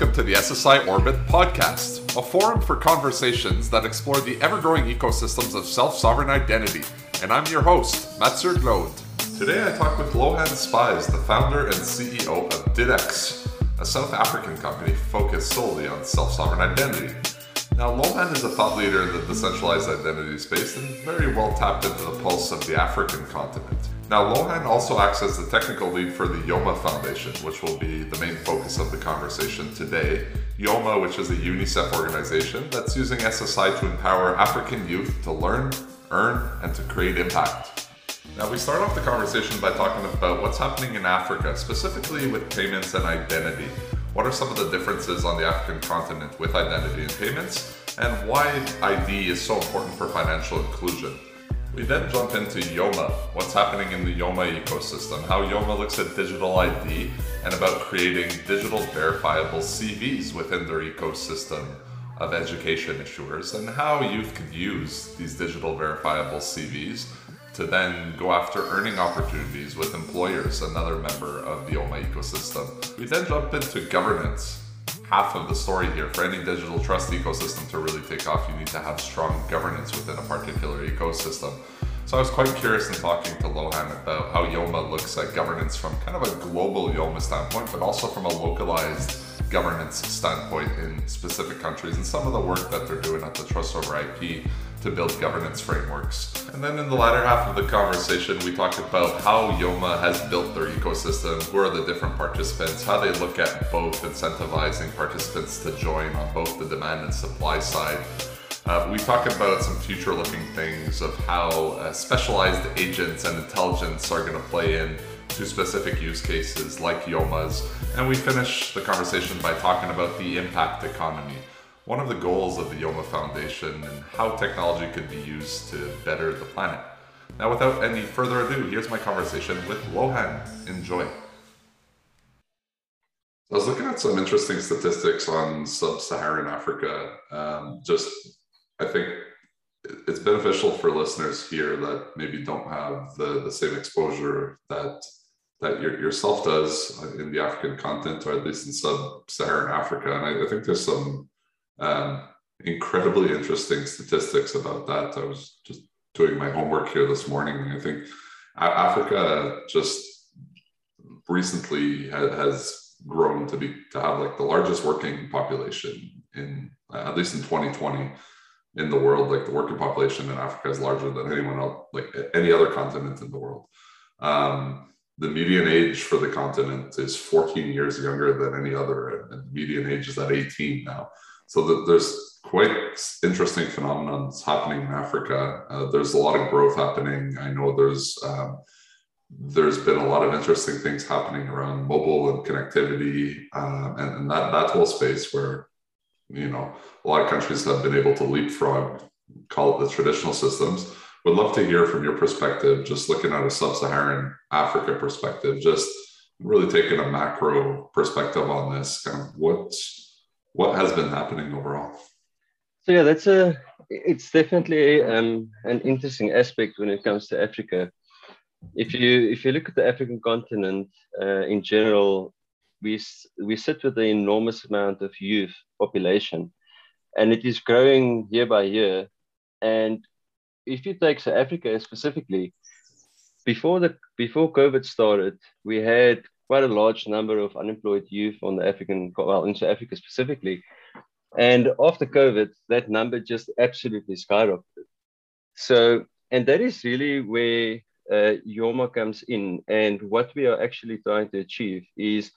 Welcome to the SSI Orbit podcast, a forum for conversations that explore the ever growing ecosystems of self sovereign identity. And I'm your host, Mathieu Glaude. Today I talk with Lohan Spies, the founder and CEO of DIDx, a South African company focused solely on self sovereign identity. Now, Lohan is a thought leader in the decentralized identity space and very well tapped into the pulse of the African continent. Now, Lohan also acts as the technical lead for the YOMA Foundation, which will be the main focus of the conversation today. YOMA, which is a UNICEF organization that's using SSI to empower African youth to learn, earn, and to create impact. Now, we start off the conversation by talking about what's happening in Africa, specifically with payments and identity. What are some of the differences on the African continent with identity and payments, and why ID is so important for financial inclusion? We then jump into Yoma, what's happening in the Yoma ecosystem, how Yoma looks at digital ID, and about creating digital verifiable CVs within their ecosystem of education issuers, and how youth could use these digital verifiable CVs to then go after earning opportunities with employers, another member of the Yoma ecosystem. We then jump into governance, half of the story here. For any digital trust ecosystem to really take off, you need to have strong governance within a particular ecosystem. So I was quite curious in talking to Lohan about how Yoma looks at governance from kind of a global Yoma standpoint, but also from a localized governance standpoint in specific countries and some of the work that they're doing at the Trust over IP to build governance frameworks. And then in the latter half of the conversation, we talked about how Yoma has built their ecosystem, who are the different participants, how they look at both incentivizing participants to join on both the demand and supply side. Uh, we talk about some future looking things of how uh, specialized agents and intelligence are going to play in to specific use cases like Yoma's. And we finish the conversation by talking about the impact economy one of the goals of the Yoma Foundation and how technology could be used to better the planet. Now, without any further ado, here's my conversation with Lohan. Enjoy. I was looking at some interesting statistics on sub-Saharan Africa. Um, just, I think it's beneficial for listeners here that maybe don't have the, the same exposure that that your, yourself does in the African continent, or at least in sub-Saharan Africa. And I, I think there's some um, incredibly interesting statistics about that. I was just doing my homework here this morning, I think Africa just recently has grown to be to have like the largest working population in uh, at least in 2020 in the world. Like the working population in Africa is larger than anyone else, like any other continent in the world. Um, the median age for the continent is 14 years younger than any other, and the median age is at 18 now. So the, there's quite interesting phenomenon happening in Africa. Uh, there's a lot of growth happening. I know there's um, there's been a lot of interesting things happening around mobile and connectivity uh, and, and, that that whole space where you know a lot of countries have been able to leapfrog, call it the traditional systems. Would love to hear from your perspective, just looking at a sub-Saharan Africa perspective, just really taking a macro perspective on this. Kind of what's what has been happening overall? So yeah, that's a it's definitely um, an interesting aspect when it comes to Africa. If you if you look at the African continent uh, in general, we we sit with an enormous amount of youth population, and it is growing year by year. And if you take South Africa specifically, before the before COVID started, we had quite a large number of unemployed youth on the African, well, in South Africa specifically. And after COVID, that number just absolutely skyrocketed. So, and that is really where uh, Yoma comes in. And what we are actually trying to achieve is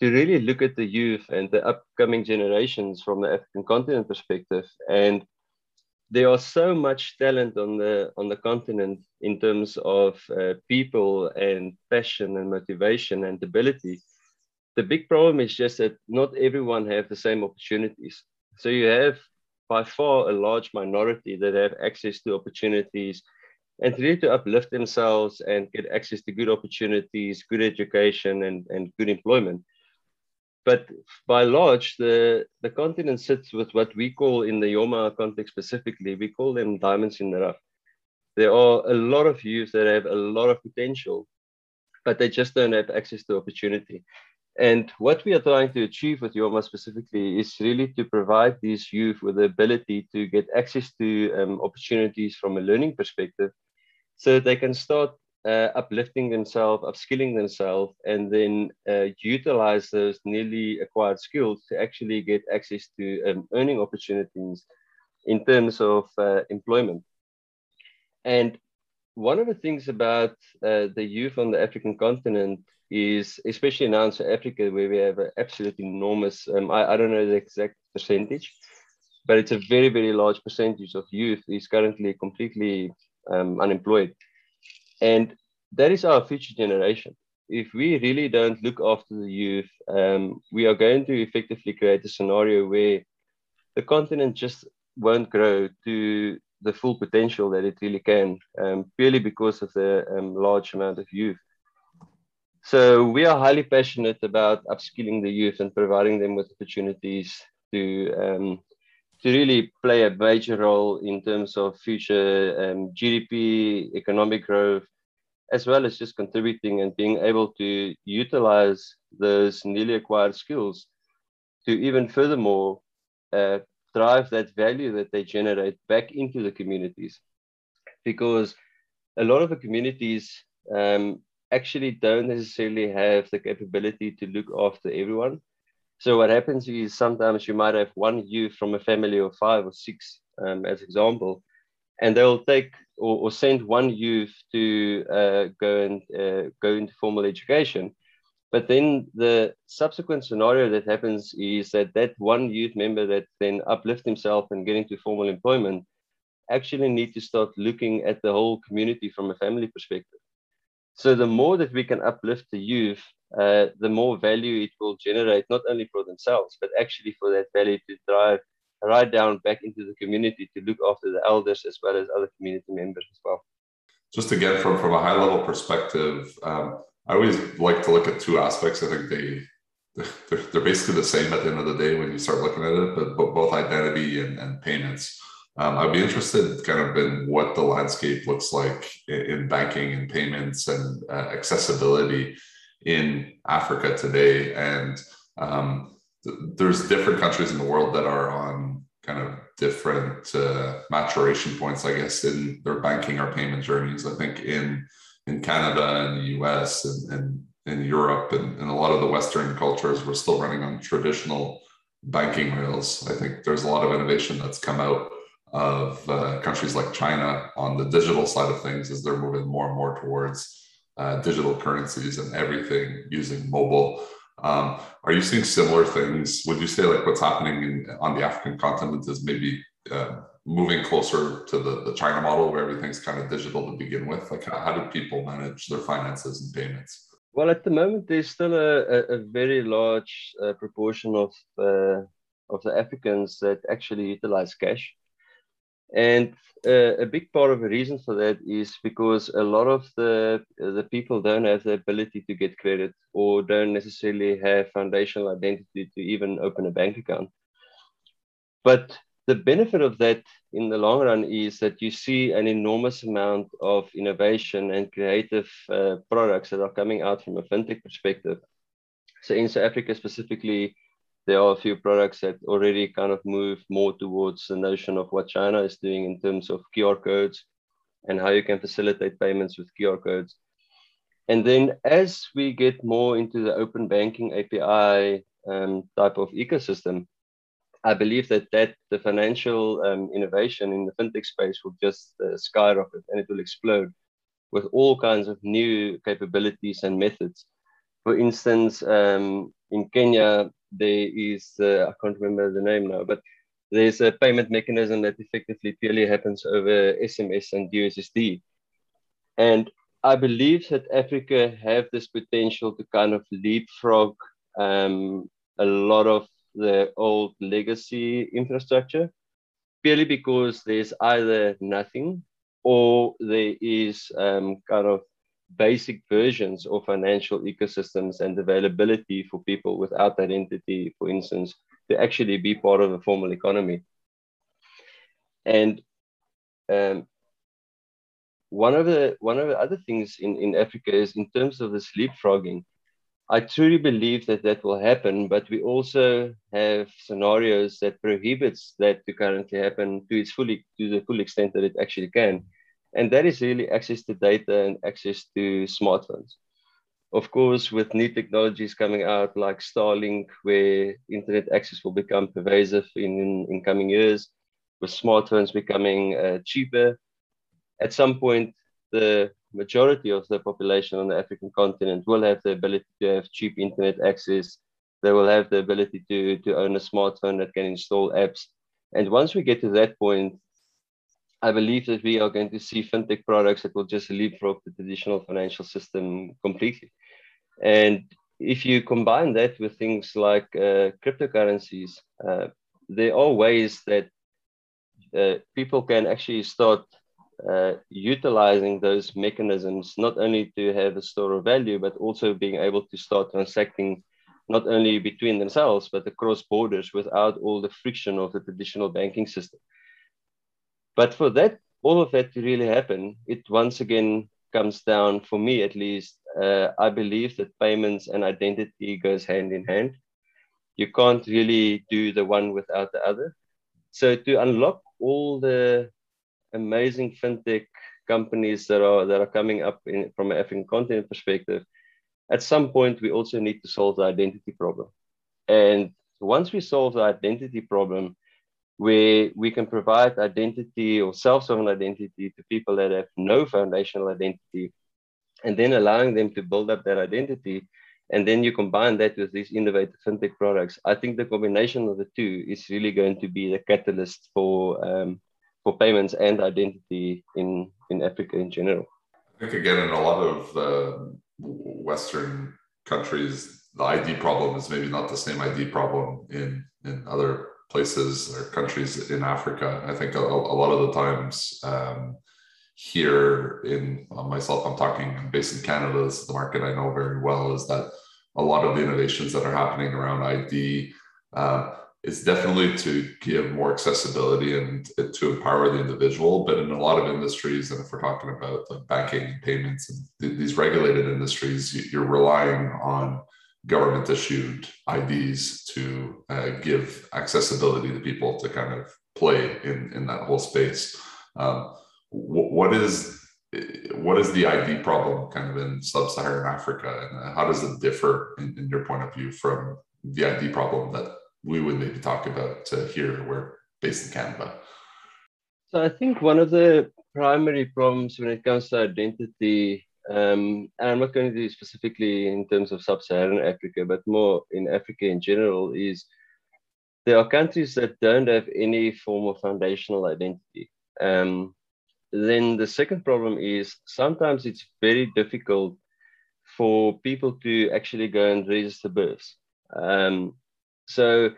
to really look at the youth and the upcoming generations from the African continent perspective and there are so much talent on the on the continent in terms of uh, people and passion and motivation and ability. The big problem is just that not everyone have the same opportunities. So you have by far a large minority that have access to opportunities and really to uplift themselves and get access to good opportunities good education and, and good employment but by large, the, the continent sits with what we call in the Yoma context specifically, we call them diamonds in the rough. There are a lot of youth that have a lot of potential, but they just don't have access to opportunity. And what we are trying to achieve with YOMA specifically is really to provide these youth with the ability to get access to um, opportunities from a learning perspective so that they can start uh, uplifting themselves, upskilling themselves, and then uh, utilize those newly acquired skills to actually get access to um, earning opportunities in terms of uh, employment. And one of the things about uh, the youth on the African continent is, especially now in South Africa, where we have an absolutely enormous, um, I, I don't know the exact percentage, but it's a very, very large percentage of youth is currently completely um, unemployed. And that is our future generation. If we really don't look after the youth, um, we are going to effectively create a scenario where the continent just won't grow to the full potential that it really can, um, purely because of the um, large amount of youth. So we are highly passionate about upskilling the youth and providing them with opportunities to um, to really play a major role in terms of future um, GDP, economic growth, as well as just contributing and being able to utilize those newly acquired skills to even furthermore uh, drive that value that they generate back into the communities. Because a lot of the communities um, actually don't necessarily have the capability to look after everyone. So what happens is sometimes you might have one youth from a family of five or six, um, as example, and they'll take or, or send one youth to uh, go and uh, go into formal education. But then the subsequent scenario that happens is that that one youth member that then uplift himself and get into formal employment actually need to start looking at the whole community from a family perspective. So the more that we can uplift the youth, uh, the more value it will generate, not only for themselves, but actually for that value to drive right down back into the community to look after the elders as well as other community members as well. Just again, from, from a high level perspective, um, I always like to look at two aspects. I think they they're, they're, basically the same at the end of the day when you start looking at it, but, but both identity and, and payments. Um, I'd be interested kind of in what the landscape looks like in, in banking and payments and uh, accessibility in Africa today. And um, th- there's different countries in the world that are on kind of different uh, maturation points, I guess, in their banking or payment journeys. I think in in Canada and the US and, and in Europe and, and a lot of the Western cultures, we're still running on traditional banking rails. I think there's a lot of innovation that's come out of uh, countries like China on the digital side of things as they're moving more and more towards uh, digital currencies and everything using mobile. Um, are you seeing similar things? Would you say like what's happening in, on the African continent is maybe uh, moving closer to the, the China model where everything's kind of digital to begin with? Like how, how do people manage their finances and payments? Well, at the moment, there's still a, a, very large uh, proportion of uh, of the Africans that actually utilize cash. And uh, a big part of the reason for that is because a lot of the the people don't have the ability to get credit or don't necessarily have foundational identity to even open a bank account. But the benefit of that in the long run is that you see an enormous amount of innovation and creative uh, products that are coming out from a fintech perspective. So in South Africa specifically, there are a few products that already kind of move more towards the notion of what China is doing in terms of QR codes and how you can facilitate payments with QR codes. And then as we get more into the open banking API um, type of ecosystem, I believe that that the financial um, innovation in the fintech space will just uh, skyrocket and it will explode with all kinds of new capabilities and methods. For instance, um, in Kenya, there is uh, I can't remember the name now, but there's a payment mechanism that effectively purely happens over SMS and USSD, and I believe that Africa have this potential to kind of leapfrog um, a lot of the old legacy infrastructure purely because there's either nothing or there is um, kind of basic versions of financial ecosystems and availability for people without identity, for instance, to actually be part of a formal economy. And um, one of the one of the other things in, in Africa is in terms of this leapfrogging, I truly believe that that will happen, but we also have scenarios that prohibits that to currently happen to its fully to the full extent that it actually can, and that is really access to data and access to smartphones. Of course, with new technologies coming out like Starlink, where internet access will become pervasive in, in coming years, with smartphones becoming uh, cheaper, at some point the majority of the population on the African continent will have the ability to have cheap internet access. They will have the ability to, to own a smartphone that can install apps. And once we get to that point, I believe that we are going to see fintech products that will just leapfrog the traditional financial system completely. And if you combine that with things like uh, cryptocurrencies, uh, there are ways that uh, people can actually start uh, utilizing those mechanisms not only to have a store of value, but also being able to start transacting not only between themselves, but across borders without all the friction of the traditional banking system. But for that, all of that to really happen, it once again comes down, for me at least, uh, I believe that payments and identity goes hand in hand. You can't really do the one without the other. So to unlock all the amazing fintech companies that are that are coming up in, from an African continent perspective, at some point we also need to solve the identity problem. And once we solve the identity problem, where we can provide identity or self-sovereign identity to people that have no foundational identity, and then allowing them to build up that identity, and then you combine that with these innovative fintech products. I think the combination of the two is really going to be the catalyst for um, for payments and identity in, in Africa in general. I think, again, in a lot of Western countries, the ID problem is maybe not the same ID problem in, in other places or countries in Africa. I think a, a lot of the times um, here in uh, myself, I'm talking, I'm based in Canada, this is the market I know very well, is that a lot of the innovations that are happening around ID uh, is definitely to give more accessibility and to empower the individual. But in a lot of industries, and if we're talking about like banking payments and th- these regulated industries, you're relying on government issued IDs to uh, give accessibility to people to kind of play in, in that whole space. Um, what is what is the ID problem kind of in sub-Saharan Africa, and how does it differ in, in your point of view from the ID problem that we would maybe talk about uh, here. We're based in Canada. So I think one of the primary problems when it comes to identity, um, and I'm not going to do specifically in terms of sub-Saharan Africa, but more in Africa in general, is there are countries that don't have any form of foundational identity. Um, then the second problem is sometimes it's very difficult for people to actually go and register births. Um, so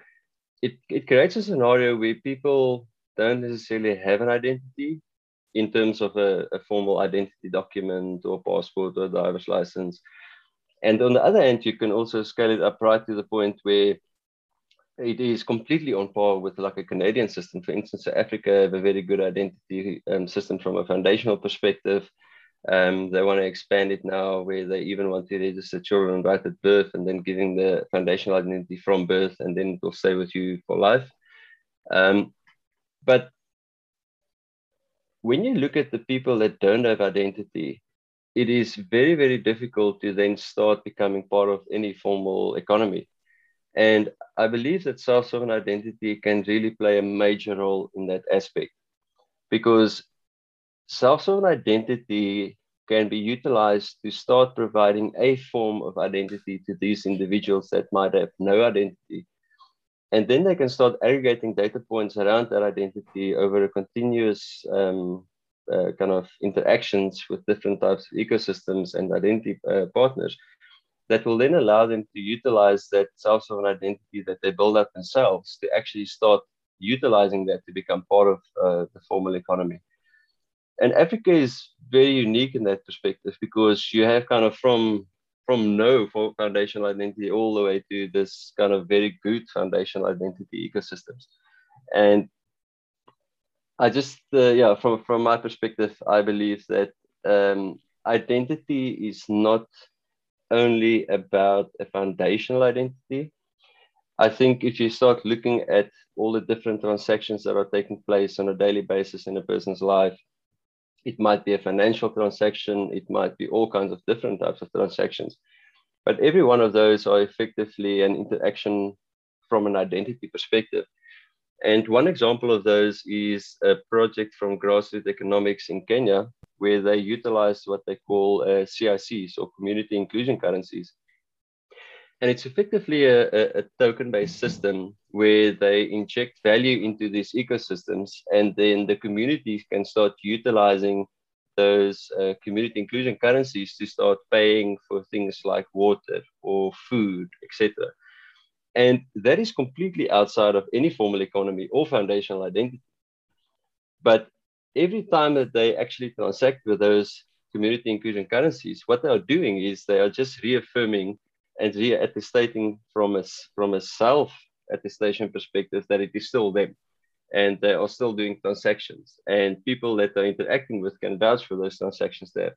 it, it creates a scenario where people don't necessarily have an identity in terms of a, a formal identity document or passport or driver's license. And on the other hand, you can also scale it up right to the point where it is completely on par with like a Canadian system. For instance, Africa have a very good identity um, system from a foundational perspective. Um, they want to expand it now where they even want to register children right at birth and then giving the foundational identity from birth and then it will stay with you for life. Um, but when you look at the people that don't have identity, it is very, very difficult to then start becoming part of any formal economy. And I believe that self sovereign identity can really play a major role in that aspect because self-sovereign identity can be utilized to start providing a form of identity to these individuals that might have no identity. And then they can start aggregating data points around that identity over a continuous um, uh, kind of interactions with different types of ecosystems and identity uh, partners that will then allow them to utilize that self-sovereign identity that they build up themselves to actually start utilizing that to become part of uh, the formal economy. And Africa is very unique in that perspective because you have kind of from from no for foundational identity all the way to this kind of very good foundational identity ecosystems, and I just uh, yeah from from my perspective I believe that um, identity is not only about a foundational identity. I think if you start looking at all the different transactions that are taking place on a daily basis in a person's life, it might be a financial transaction, it might be all kinds of different types of transactions. But every one of those are effectively an interaction from an identity perspective. And one example of those is a project from Grassroots Economics in Kenya, where they utilize what they call uh, CICs or community inclusion currencies. And it's effectively a, a, a token based system where they inject value into these ecosystems, and then the communities can start utilizing those uh, community inclusion currencies to start paying for things like water or food, etc. And that is completely outside of any formal economy or foundational identity. But every time that they actually transact with those community inclusion currencies, what they are doing is they are just reaffirming and re-attestating from a, from a self attestation perspective that it is still them. And they are still doing transactions. And people that they're interacting with can vouch for those transactions there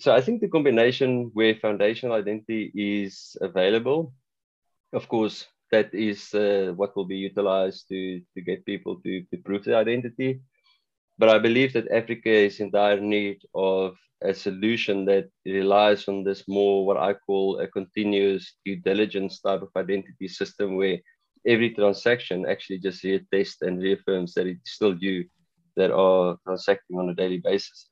so i think the combination where foundational identity is available of course, that is uh, what will be utilized to, to get people to, to prove their identity. But I believe that Africa is in dire need of a solution that relies on this more what I call a continuous due diligence type of identity system where every transaction actually just reattests and reaffirms that it's still you that are transacting on a daily basis.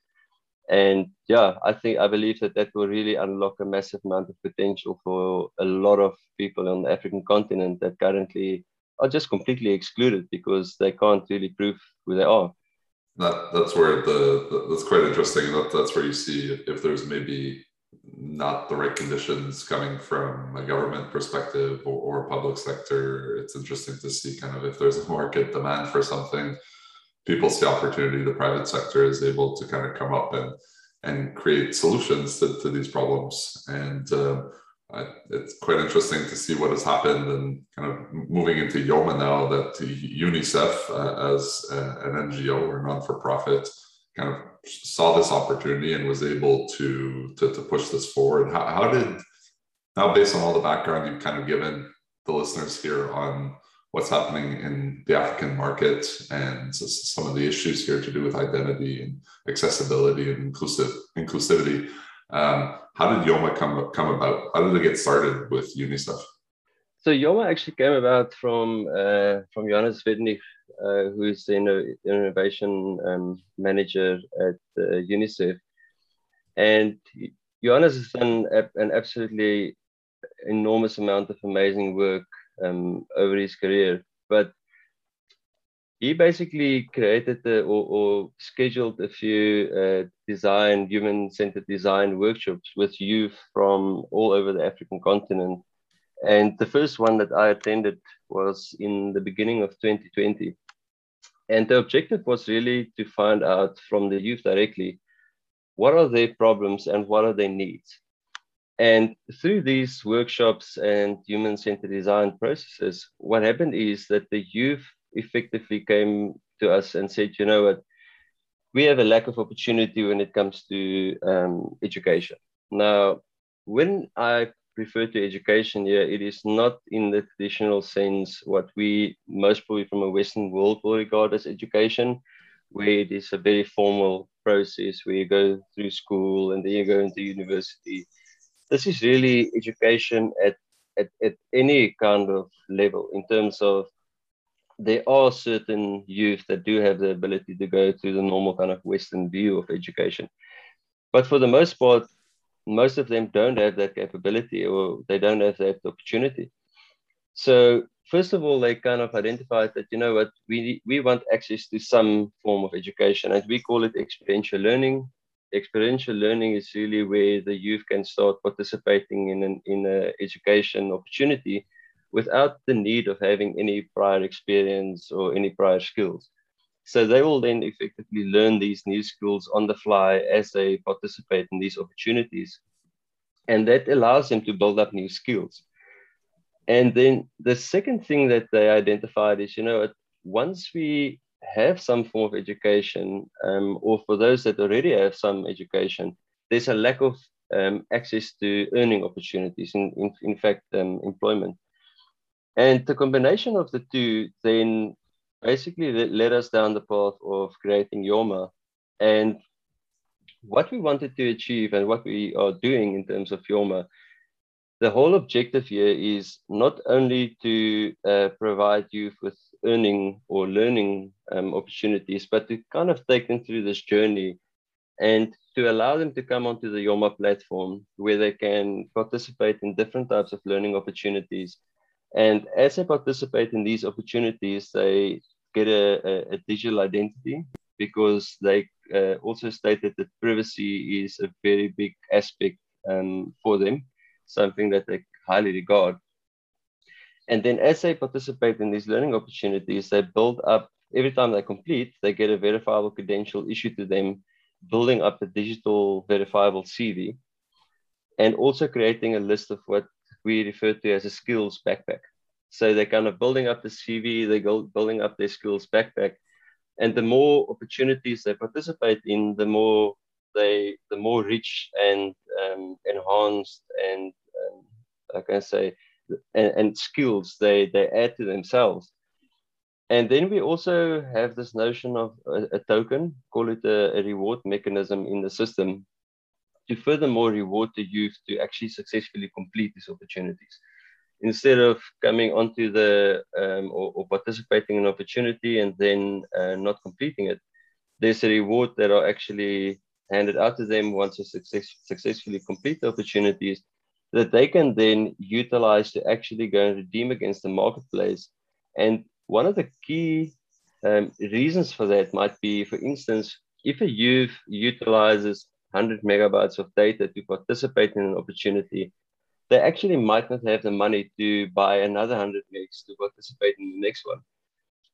And yeah i think i believe that that will really unlock a massive amount of potential for a lot of people on the african continent that currently are just completely excluded because they can't really prove who they are that that's where the, that's quite interesting that that's where you see if, if there's maybe not the right conditions coming from a government perspective or, or public sector it's interesting to see kind of if there's a market demand for something people see opportunity, the private sector is able to kind of come up and and create solutions to, to these problems. And uh, it's quite interesting to see what has happened and kind of moving into Yoma now that UNICEF uh, as uh, an NGO or non-for-profit kind of saw this opportunity and was able to, to, to push this forward. How, how did, now based on all the background you've kind of given the listeners here on what's happening in the African market and some of the issues here to do with identity and accessibility and inclusive inclusivity. Um, how did Yoma come come about? How did it get started with UNICEF? So Yoma actually came about from uh, from Johannes Wedenig, uh, who is the innovation um, manager at uh, UNICEF, and Johannes has done an absolutely enormous amount of amazing work um, over his career. But he basically created or, or scheduled a few uh, design, human centered design workshops with youth from all over the African continent. And the first one that I attended was in the beginning of 2020. And the objective was really to find out from the youth directly what are their problems and what are their needs. And through these workshops and human centered design processes, what happened is that the youth effectively came to us and said, you know what, we have a lack of opportunity when it comes to um, education. Now, when I refer to education here, it is not in the traditional sense what we most probably from a Western world will regard as education, where it is a very formal process where you go through school and then you go into university this is really education at, at, at any kind of level in terms of there are certain youth that do have the ability to go through the normal kind of Western view of education. But for the most part, most of them don't have that capability or they don't have that opportunity. So first of all, they kind of identified that, you know what, we, we want access to some form of education and we call it experiential learning experiential learning is really where the youth can start participating in an in a education opportunity without the need of having any prior experience or any prior skills. So they will then effectively learn these new skills on the fly as they participate in these opportunities. And that allows them to build up new skills. And then the second thing that they identified is, you know, once we have some form of education, um, or for those that already have some education, there's a lack of um, access to earning opportunities, in, in, in fact, um, employment. And the combination of the two then basically led us down the path of creating Yoma. And what we wanted to achieve and what we are doing in terms of Yoma, the whole objective here is not only to uh, provide youth with earning or learning um, opportunities, but to kind of take them through this journey and to allow them to come onto the Yoma platform where they can participate in different types of learning opportunities. And as they participate in these opportunities, they get a, a, a digital identity because they uh, also stated that privacy is a very big aspect um, for them, something that they highly regard. And then as they participate in these learning opportunities, they build up, every time they complete, they get a verifiable credential issued to them, building up a digital verifiable CV, and also creating a list of what we refer to as a skills backpack. So they're kind of building up the CV, they go building up their skills backpack. And the more opportunities they participate in, the more they, the more rich and um, enhanced and um, I can say, and, and skills they, they add to themselves. And then we also have this notion of a, a token, call it a, a, reward mechanism in the system to furthermore reward the youth to actually successfully complete these opportunities. Instead of coming onto the um, or, or, participating in an opportunity and then uh, not completing it, there's a reward that are actually handed out to them once they success, successfully complete the opportunities that they can then utilize to actually go and redeem against the marketplace. And one of the key um, reasons for that might be, for instance, if a youth utilizes 100 megabytes of data to participate in an opportunity, they actually might not have the money to buy another 100 megs to participate in the next one.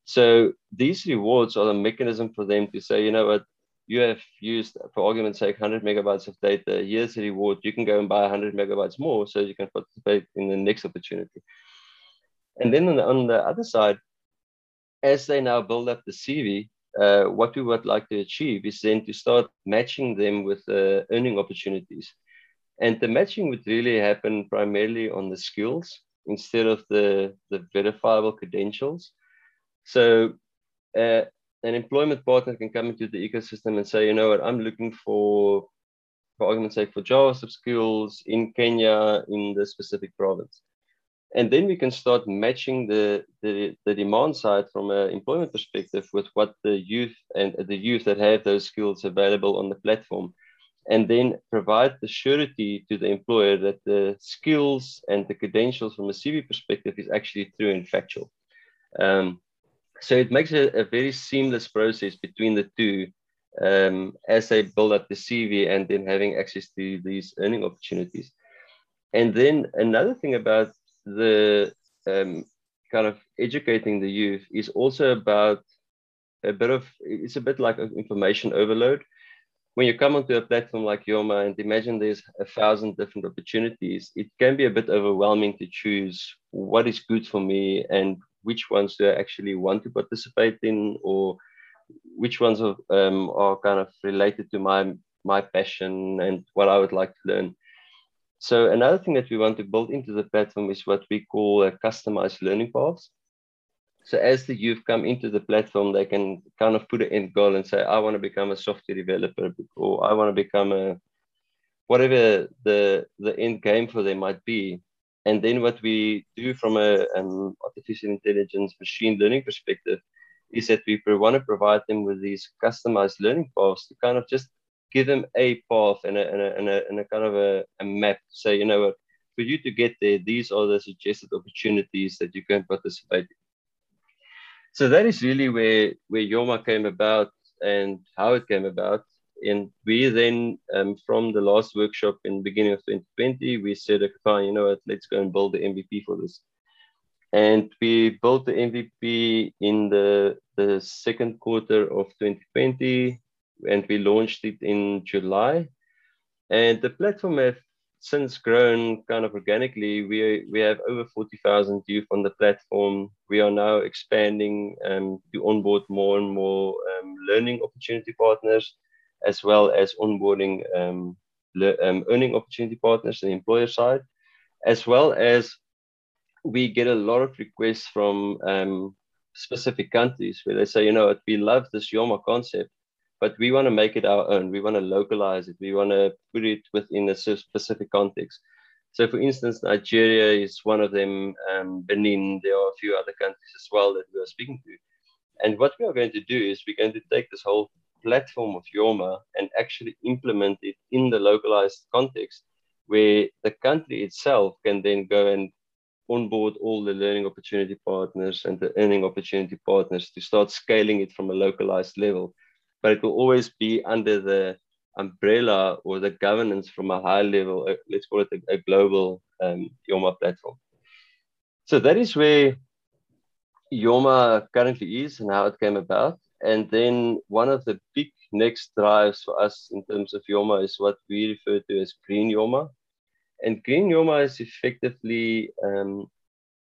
So these rewards are a mechanism for them to say, you know what, you have used, for argument's sake, 100 megabytes of data. Here's the reward. You can go and buy 100 megabytes more so you can participate in the next opportunity. And then on the, on the other side, as they now build up the CV, uh, what we would like to achieve is then to start matching them with uh, earning opportunities. And the matching would really happen primarily on the skills instead of the, the verifiable credentials. So uh, an employment partner can come into the ecosystem and say, you know what, I'm looking for, for argument's sake, for JavaScript skills in Kenya in the specific province. And then we can start matching the, the, the demand side from an employment perspective with what the youth and the youth that have those skills available on the platform. And then provide the surety to the employer that the skills and the credentials from a CV perspective is actually true and factual. Um, so it makes a, a very seamless process between the two um, as they build up the CV and then having access to these earning opportunities. And then another thing about the um, kind of educating the youth is also about a bit of it's a bit like information overload. When you come onto a platform like Yoma and imagine there's a thousand different opportunities, it can be a bit overwhelming to choose what is good for me and which ones do I actually want to participate in, or which ones are, um, are kind of related to my my passion and what I would like to learn. So another thing that we want to build into the platform is what we call a customized learning paths. So as the youth come into the platform, they can kind of put an end goal and say, I want to become a software developer, or I want to become a whatever the the end game for them might be. And then what we do from a um, artificial intelligence machine learning perspective is that we want to provide them with these customized learning paths to kind of just give them a path and a, and a, and a, and a kind of a, a map say, you know what, for you to get there, these are the suggested opportunities that you can participate in. So that is really where, where Yoma came about and how it came about. And we then, um, from the last workshop in beginning of 2020, we said, fine, you know what, let's go and build the MVP for this. And we built the MVP in the, the second quarter of 2020, and we launched it in July. And the platform has since grown kind of organically. We, we have over 40,000 youth on the platform. We are now expanding um, to onboard more and more um, learning opportunity partners as well as onboarding um, um, earning opportunity partners the employer side, as well as we get a lot of requests from um, specific countries where they say, you know, what, we love this Yoma concept, but we want to make it our own. We want to localize it. We want to put it within a specific context. So, for instance, Nigeria is one of them. Um, Benin. There are a few other countries as well that we are speaking to. And what we are going to do is we're going to take this whole platform of Yoma and actually implement it in the localized context where the country itself can then go and onboard all the learning opportunity partners and the earning opportunity partners to start scaling it from a localized level. But it will always be under the umbrella or the governance from a high level, uh, let's call it a, a global um, Yoma platform. So that is where Yoma currently is and how it came about. And then one of the big next drives for us in terms of Yoma is what we refer to as Green Yoma. And Green Yoma is effectively um,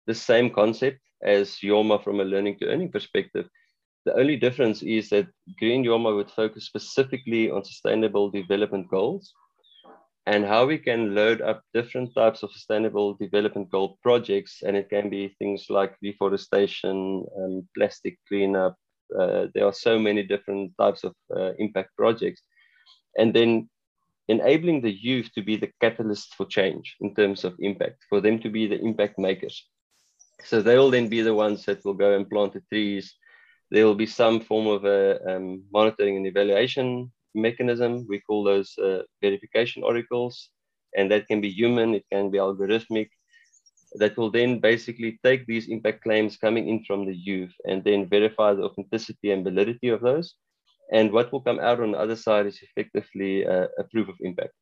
the same concept as Yoma from a learning to earning perspective. The only difference is that Green Yoma would focus specifically on sustainable development goals and how we can load up different types of sustainable development goal projects. And it can be things like reforestation, um, plastic cleanup, uh, there are so many different types of uh, impact projects. And then enabling the youth to be the catalyst for change in terms of impact, for them to be the impact makers. So they will then be the ones that will go and plant the trees. There will be some form of a um, monitoring and evaluation mechanism. We call those uh, verification oracles, and that can be human, it can be algorithmic, that will then basically take these impact claims coming in from the youth and then verify the authenticity and validity of those. And what will come out on the other side is effectively a, a proof of impact.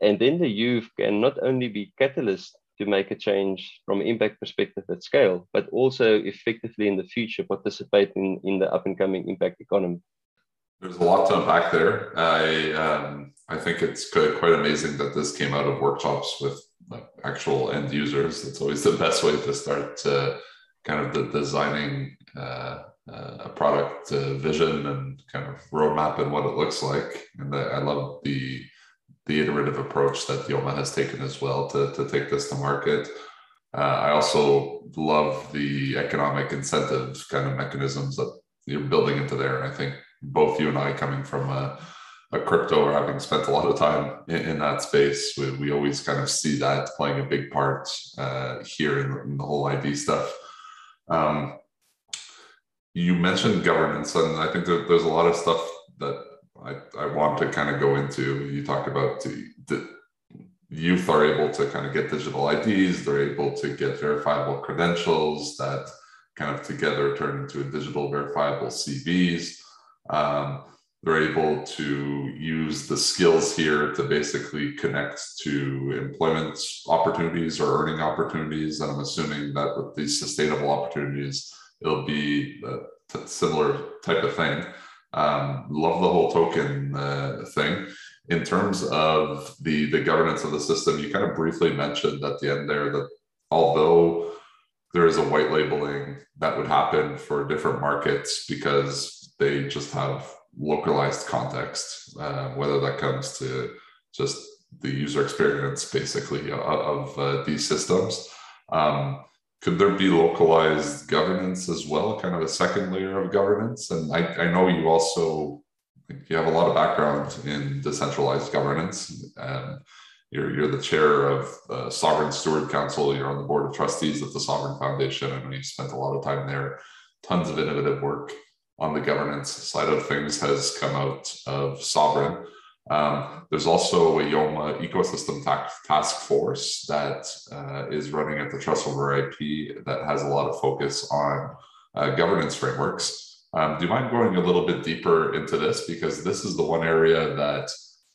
And then the youth can not only be catalysts to make a change from impact perspective at scale, but also effectively in the future participate in, in the up and coming impact economy. There's a lot to unpack there. I um, I think it's quite, amazing that this came out of workshops with like actual end users. It's always the best way to start uh, kind of the designing uh, uh, a product uh, vision and kind of roadmap and what it looks like. And I love the the iterative approach that Yoma has taken as well to, to take this to market. Uh, I also love the economic incentive kind of mechanisms that you're building into there. And I think both you and I coming from a a crypto or having spent a lot of time in, in that space, we, we, always kind of see that playing a big part uh, here in, in, the whole ID stuff. Um, you mentioned governance, and I think there's a lot of stuff that I, I want to kind of go into. You talked about the, the youth are able to kind of get digital IDs, they're able to get verifiable credentials that kind of together turn into a digital verifiable CVs. Um, they're able to use the skills here to basically connect to employment opportunities or earning opportunities. And I'm assuming that with these sustainable opportunities, it'll be a similar type of thing. Um, love the whole token uh, thing. In terms of the the governance of the system, you kind of briefly mentioned at the end there that although there is a white labeling that would happen for different markets because they just have localized context, uh, whether that comes to just the user experience basically of, of uh, these systems. Um, could there be localized governance as well, kind of a second layer of governance? And I, I know you also you have a lot of background in decentralized governance. And you're, you're the chair of the Sovrin Steward Council. You're on the board of trustees of the Sovrin Foundation. I know you spent a lot of time there. Tons of innovative work on the governance side of things has come out of Sovrin. Um, there's also a Yoma ecosystem task force that uh, is running at the Trust over IP that has a lot of focus on uh, governance frameworks. Um, do you mind going a little bit deeper into this? Because this is the one area that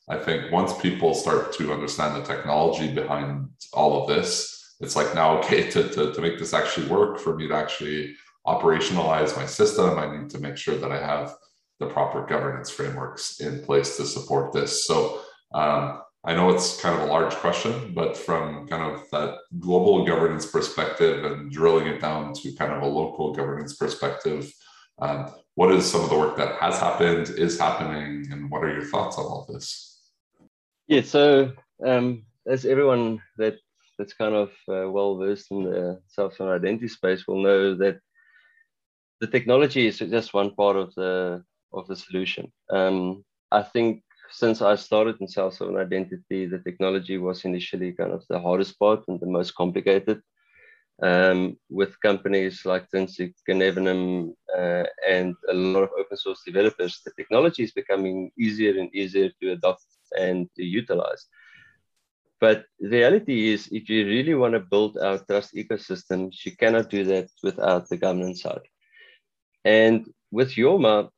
I think once people start to understand the technology behind all of this, it's like now, okay, to, to, to make this actually work for me to actually operationalize my system. I need to make sure that I have the proper governance frameworks in place to support this. So um, I know it's kind of a large question, but from kind of that global governance perspective and drilling it down to kind of a local governance perspective, um, what is some of the work that has happened, is happening, and what are your thoughts on all this? Yeah, so um, as everyone that that's kind of uh, well versed in the self identity space will know that the technology is just one part of the of the solution. Um, I think since I started in self identity, the technology was initially kind of the hardest part and the most complicated. Um, with companies like Trinsic and uh, and a lot of open source developers, the technology is becoming easier and easier to adopt and to utilize. But the reality is, if you really want to build our trust ecosystems, you cannot do that without the governance side. And with Yoma,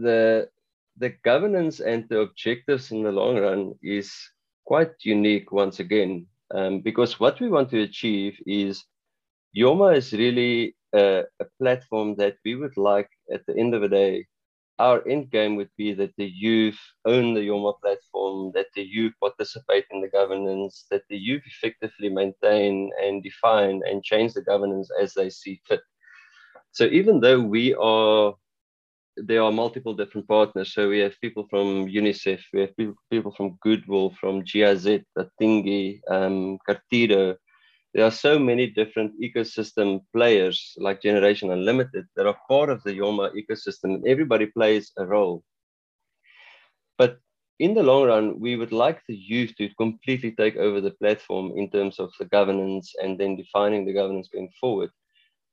the the governance and the objectives in the long run is quite unique once again, um, because what we want to achieve is Yoma is really a, a, platform that we would like at the end of the day. Our end game would be that the youth own the Yoma platform, that the youth participate in the governance, that the youth effectively maintain and define and change the governance as they see fit. So even though we are there are multiple different partners. So we have people from UNICEF, we have people, from Goodwill, from GIZ, Atingi, um, Cartido. There are so many different ecosystem players like Generation Unlimited that are part of the Yoma ecosystem. And everybody plays a role. But in the long run, we would like the youth to completely take over the platform in terms of the governance and then defining the governance going forward.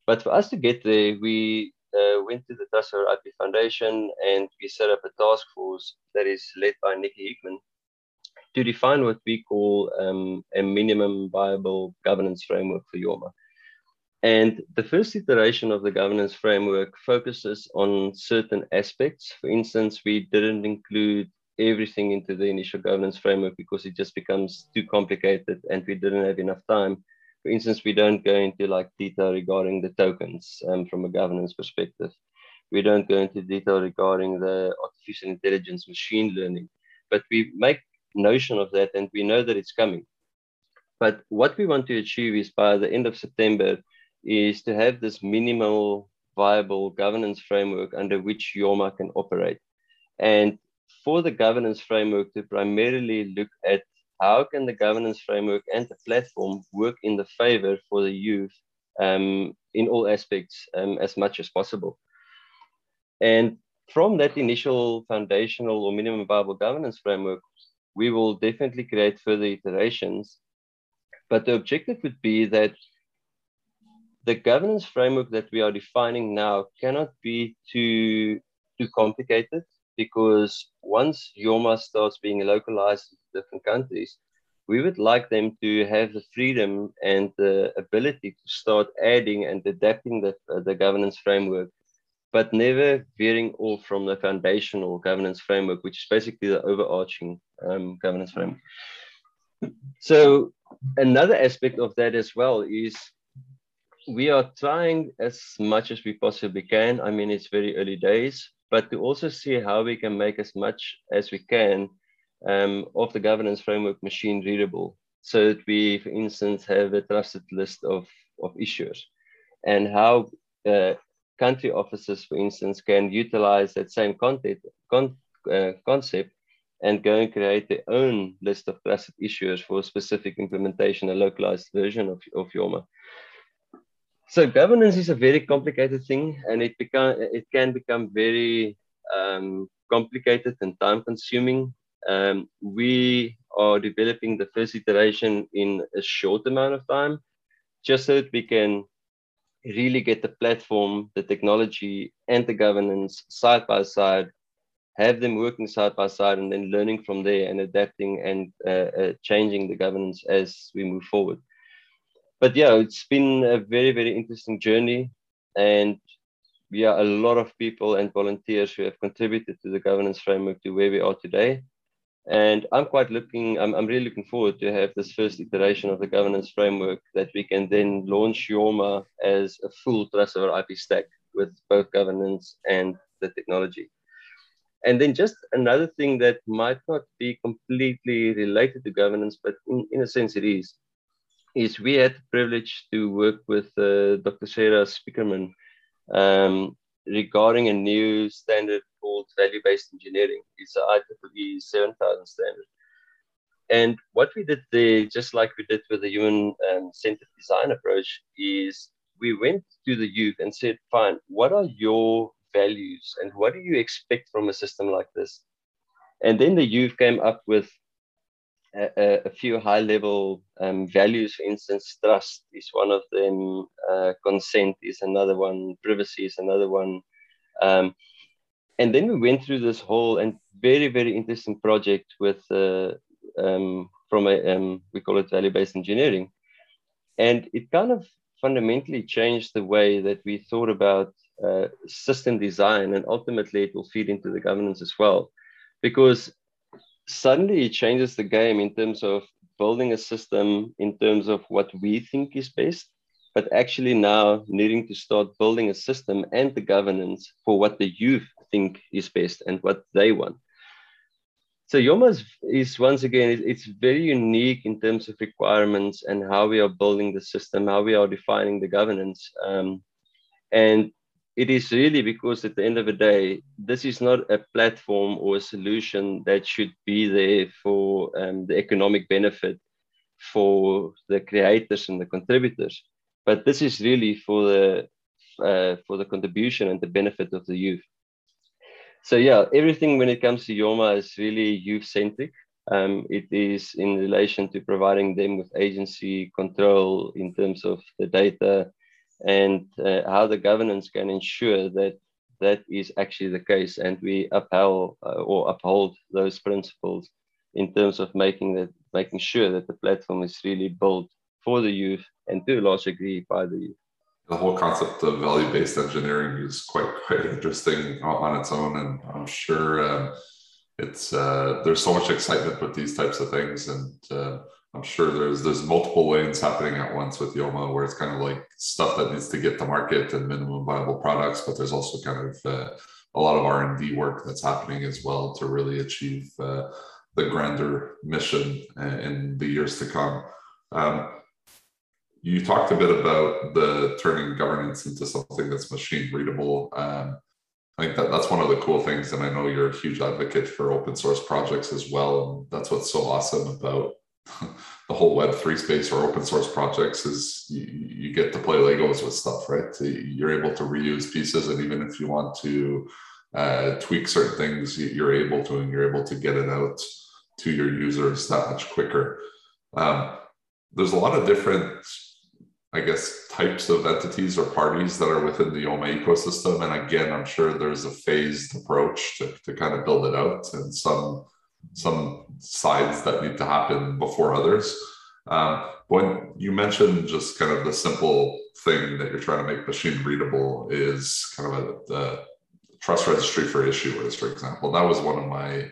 But for us to get there, we uh, went to the Over IP Foundation and we set up a task force that is led by Nicky Hickman to define what we call um, a minimum viable governance framework for Yoma. And the first iteration of the governance framework focuses on certain aspects. For instance, we didn't include everything into the initial governance framework because it just becomes too complicated and we didn't have enough time for instance, we don't go into like detail regarding the tokens um, from a governance perspective. We don't go into detail regarding the artificial intelligence, machine learning, but we make notion of that and we know that it's coming. But what we want to achieve is by the end of September is to have this minimal viable governance framework under which Yoma can operate. And for the governance framework to primarily look at how can the governance framework and the platform work in the favor for the youth um, in all aspects um, as much as possible? And from that initial foundational or minimum viable governance framework, we will definitely create further iterations. But the objective would be that the governance framework that we are defining now cannot be too, too complicated because once Yoma starts being localized different countries, we would like them to have the freedom and the ability to start adding and adapting the, uh, the governance framework, but never veering off from the foundational governance framework, which is basically the overarching um, governance framework. So another aspect of that as well is we are trying as much as we possibly can. I mean, it's very early days, but to also see how we can make as much as we can um, of the governance framework machine readable so that we, for instance, have a trusted list of, of issuers. And how uh, country offices, for instance, can utilize that same content, con, uh, concept and go and create their own list of trusted issuers for specific implementation, a localized version of, of Yoma. So governance is a very complicated thing and it become it can become very um, complicated and time consuming um, we are developing the first iteration in a short amount of time just so that we can really get the platform the technology and the governance side by side have them working side by side and then learning from there and adapting and uh, uh, changing the governance as we move forward but yeah, it's been a very, very interesting journey. And we are a lot of people and volunteers who have contributed to the governance framework to where we are today. And I'm quite looking, I'm, I'm really looking forward to have this first iteration of the governance framework that we can then launch Yoma as a full trust over IP stack with both governance and the technology. And then just another thing that might not be completely related to governance, but in, in a sense it is, is we had the privilege to work with uh, Dr. Sarah Spiekermann um, regarding a new standard called value-based engineering. It's an IEEE 7000 standard. And what we did there, just like we did with the human um, centered design approach, is we went to the youth and said, fine, what are your values and what do you expect from a system like this? And then the youth came up with a, a few high level um, values. For instance, trust is one of them, uh, consent is another one, privacy is another one. Um, and then we went through this whole and very, very interesting project with uh, um, from a um, we call it value based engineering, and it kind of fundamentally changed the way that we thought about uh, system design, and ultimately it will feed into the governance as well, because suddenly it changes the game in terms of building a system in terms of what we think is best but actually now needing to start building a system and the governance for what the youth think is best and what they want so Yoma is once again, it's very unique in terms of requirements and how we are building the system, how we are defining the governance. Um, and it is really because at the end of the day, this is not a platform or a solution that should be there for um, the economic benefit for the creators and the contributors, but this is really for the uh, for the contribution and the benefit of the youth so yeah, everything when it comes to Yoma is really youth centric. Um, it is in relation to providing them with agency control in terms of the data and uh, how the governance can ensure that that is actually the case and we upheld uh, or uphold those principles in terms of making that making sure that the platform is really built for the youth and to a large degree by the youth. The whole concept of value-based engineering is quite quite interesting on its own, and I'm sure um, it's uh, there's so much excitement with these types of things, and uh, I'm sure there's there's multiple lanes happening at once with Yoma, where it's kind of like stuff that needs to get to market and minimum viable products, but there's also kind of uh, a lot of R and D work that's happening as well to really achieve uh, the grander mission uh, in the years to come. Um, you talked a bit about the turning governance into something that's machine readable. Um, I think that that's one of the cool things, and I know you're a huge advocate for open source projects as well. And that's what's so awesome about the whole Web three space or open source projects is you, you, get to play Legos with stuff, right? You're able to reuse pieces, and even if you want to uh, tweak certain things, you're able to, and you're able to get it out to your users that much quicker. Um, there's a lot of different I guess, types of entities or parties that are within the Yoma ecosystem. And again, I'm sure there's a phased approach to, to kind of build it out and some some sides that need to happen before others. Um, when you mentioned just kind of the simple thing that you're trying to make machine readable is kind of a, the trust registry for issuers, for example. That was one of my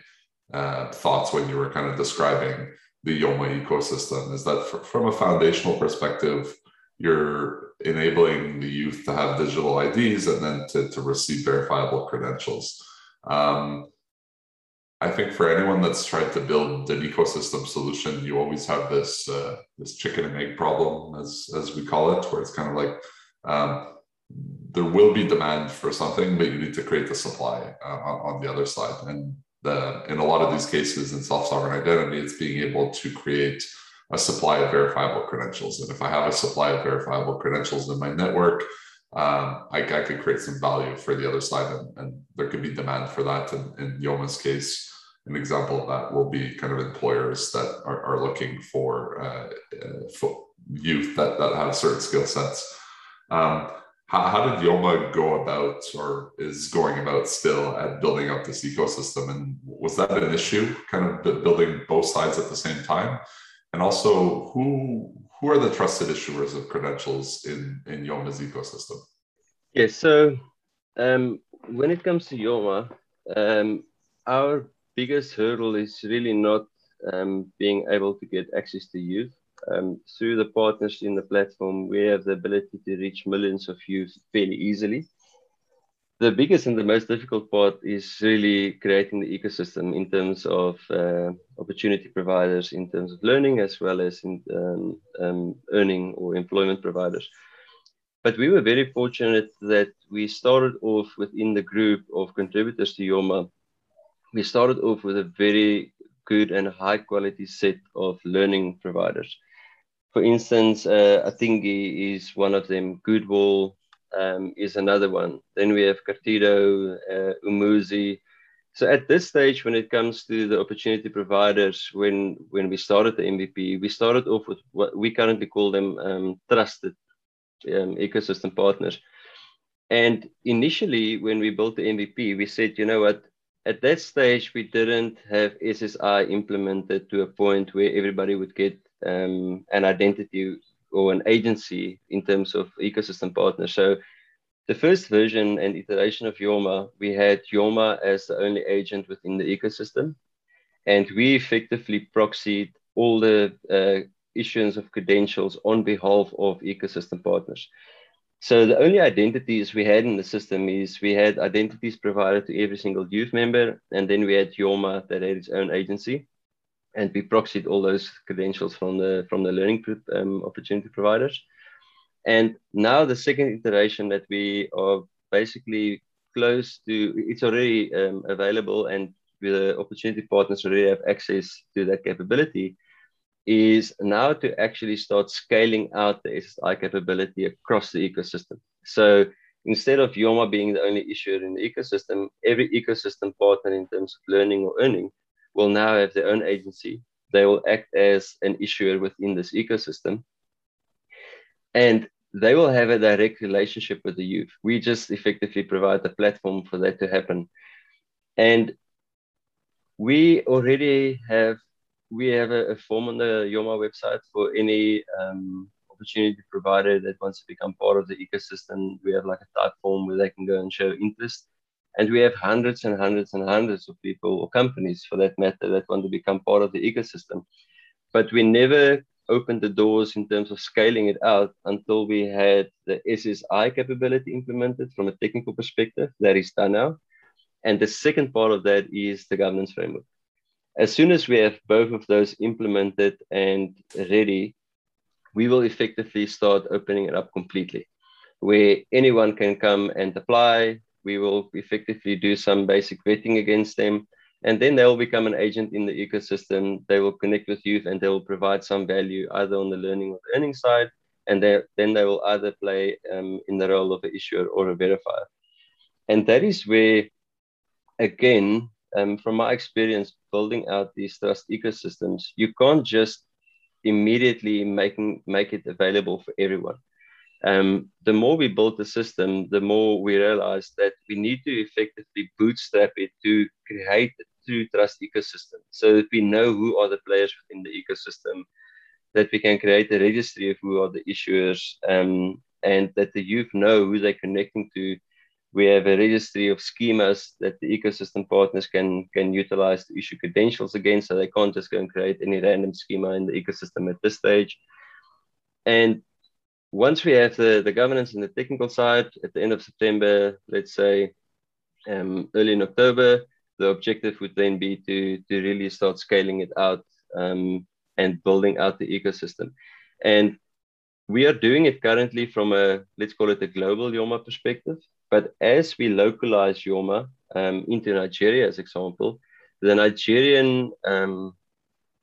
uh, thoughts when you were kind of describing the Yoma ecosystem is that for, from a foundational perspective, you're enabling the youth to have digital IDs and then to, to receive verifiable credentials. Um, I think for anyone that's tried to build an ecosystem solution, you always have this uh, this chicken and egg problem, as as we call it, where it's kind of like um, there will be demand for something, but you need to create the supply uh, on, on, the other side. And the, in a lot of these cases, in self sovereign identity, it's being able to create a supply of verifiable credentials. And if I have a supply of verifiable credentials in my network, um, I, I could create some value for the other side, and, and there could be demand for that. And in Yoma's case, an example of that will be kind of employers that are, are looking for, uh, uh, for youth that, that have certain skill sets. Um, how, how did Yoma go about or is going about still at building up this ecosystem? And was that an issue, kind of building both sides at the same time? And also, who who are the trusted issuers of credentials in in Yoma's ecosystem? Yes. So um, when it comes to Yoma, um, our biggest hurdle is really not um, being able to get access to youth. Um, through the partners in the platform, we have the ability to reach millions of youth fairly easily the biggest and the most difficult part is really creating the ecosystem in terms of uh, opportunity providers, in terms of learning, as well as in um, um, earning or employment providers. But we were very fortunate that we started off within the group of contributors to Yoma. We started off with a very good and high quality set of learning providers. For instance, uh, Atingi is one of them. Goodwill um, is another one. Then we have Cartido, uh, Umuzi. So at this stage, when it comes to the opportunity providers, when when we started the MVP, we started off with what we currently call them um, trusted um, ecosystem partners. And initially, when we built the MVP, we said, you know what, at that stage, we didn't have SSI implemented to a point where everybody would get um, an identity or an agency in terms of ecosystem partners. So the first version and iteration of Yoma, we had Yoma as the only agent within the ecosystem. And we effectively proxied all the uh, issuance of credentials on behalf of ecosystem partners. So the only identities we had in the system is we had identities provided to every single youth member, and then we had Yoma that had its own agency, and we proxied all those credentials from the from the learning um, opportunity providers. And now the second iteration that we are basically close to, it's already um, available, and the opportunity partners already have access to that capability is now to actually start scaling out the SSI capability across the ecosystem. So instead of Yoma being the only issuer in the ecosystem, every ecosystem partner in terms of learning or earning will now have their own agency. They will act as an issuer within this ecosystem. And they will have a direct relationship with the youth. We just effectively provide the platform for that to happen. And we already have we have a, a, form on the Yoma website for any um, opportunity provider that wants to become part of the ecosystem. We have like a type form where they can go and show interest. And we have hundreds and hundreds and hundreds of people or companies for that matter that want to become part of the ecosystem. But we never opened the doors in terms of scaling it out until we had the SSI capability implemented from a technical perspective. That is done now. And the second part of that is the governance framework as soon as we have both of those implemented and ready, we will effectively start opening it up completely, where anyone can come and apply. We will effectively do some basic vetting against them, and then they will become an agent in the ecosystem. They will connect with youth and they will provide some value either on the learning or earning side, and then they will either play um, in the role of an issuer or a verifier. And that is where, again, um, from my experience building out these trust ecosystems, you can't just immediately making make it available for everyone. Um, the more we build the system, the more we realize that we need to effectively bootstrap it to create a true trust ecosystem so that we know who are the players within the ecosystem, that we can create a registry of who are the issuers, um, and that the youth know who they're connecting to we have a registry of schemas that the ecosystem partners can, can utilize to issue credentials against, so they can't just go and create any random schema in the ecosystem at this stage. And once we have the, the governance and the technical side at the end of September, let's say um, early in October, the objective would then be to, to really start scaling it out um, and building out the ecosystem. And we are doing it currently from a, let's call it a global Yoma perspective. But as we localize Yoma um, into Nigeria, as example, the Nigerian um,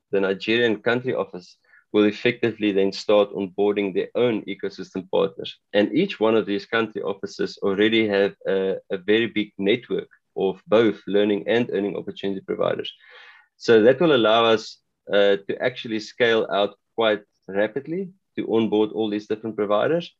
the Nigerian country office will effectively then start onboarding their own ecosystem partners. And each one of these country offices already have a, a very big network of both learning and earning opportunity providers. So that will allow us uh, to actually scale out quite rapidly to onboard all these different providers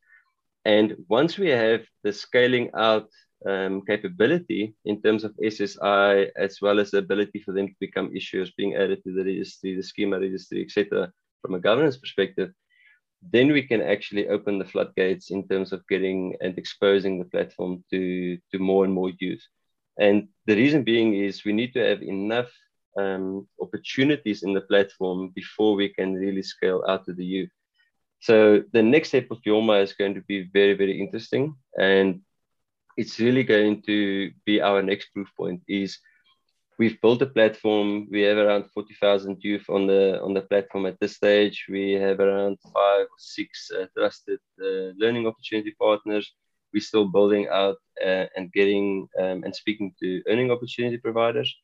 and once we have the scaling out um, capability in terms of SSI, as well as the ability for them to become issuers being added to the registry, the schema registry, etc., from a governance perspective, then we can actually open the floodgates in terms of getting and exposing the platform to, to more and more use. And the reason being is we need to have enough um, opportunities in the platform before we can really scale out to the youth. So the next step of Yoma is going to be very, very interesting. And it's really going to be our next proof point is we've built a platform. We have around 40,000 youth on the on the platform at this stage. We have around five or six uh, trusted uh, learning opportunity partners. We're still building out uh, and getting um, and speaking to earning opportunity providers.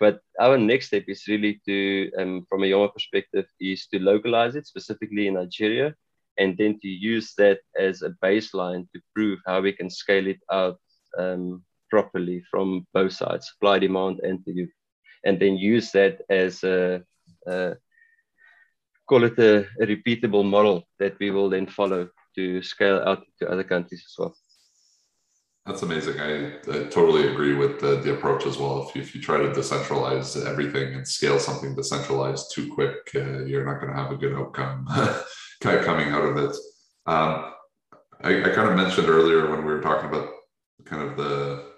but our next step is really to, um, from a Yoma perspective, is to localize it specifically in Nigeria, and then to use that as a baseline to prove how we can scale it out um, properly from both sides, supply, demand, and the youth, and then use that as a, a call it a, a repeatable model that we will then follow to scale out to other countries as well. That's amazing. I, I, totally agree with the, the approach as well. If you, if you try to decentralize everything and scale something decentralized too quick, uh, you're not going to have a good outcome coming out of it. Um, I, I, kind of mentioned earlier when we were talking about kind of the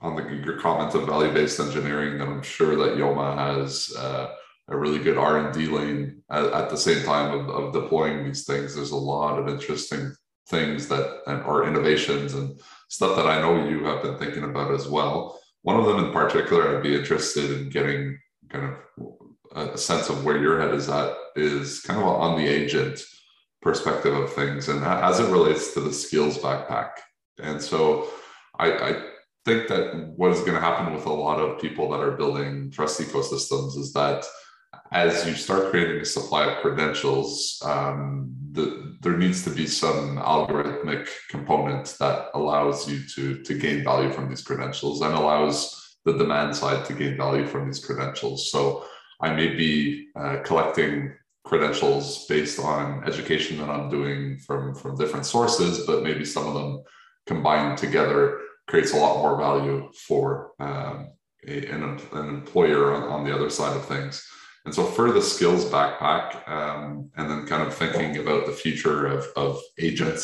on the your comment of value based engineering that I'm sure that Yoma has uh, a really good R and D lane at, at, the same time of, of deploying these things. There's a lot of interesting things that are innovations and stuff that I know you have been thinking about as well. One of them in particular, I'd be interested in getting kind of a sense of where your head is at is kind of on the agent perspective of things and as it relates to the skills backpack. And so I, I think that what is going to happen with a lot of people that are building trust ecosystems is that as you start creating a supply of credentials, um, the, there needs to be some algorithmic component that allows you to, to gain value from these credentials and allows the demand side to gain value from these credentials. So I may be uh, collecting credentials based on education that I'm doing from, from different sources, but maybe some of them combined together creates a lot more value for um, a, an, an employer on, on the other side of things. And so for the skills backpack, um, and then kind of thinking about the future of, of agents,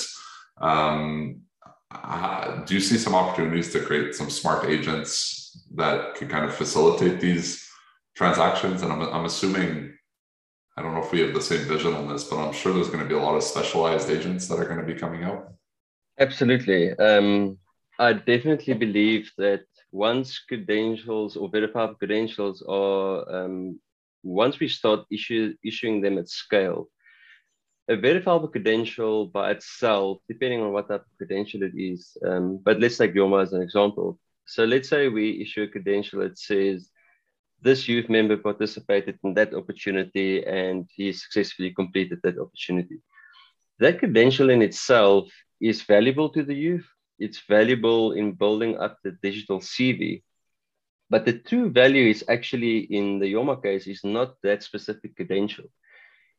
um, do you see some opportunities to create some smart agents that could kind of facilitate these transactions? And I'm, I'm assuming, I don't know if we have the same vision on this, but I'm sure there's going to be a lot of specialized agents that are going to be coming out. Absolutely. Um, I definitely believe that once credentials or verified credentials are um, once we start issue, issuing them at scale, a verifiable credential by itself, depending on what type of credential it is, um, but let's take Yoma as an example. So let's say we issue a credential that says this youth member participated in that opportunity and he successfully completed that opportunity. That credential in itself is valuable to the youth. It's valuable in building up the digital CV but the true value is actually in the Yoma case is not that specific credential.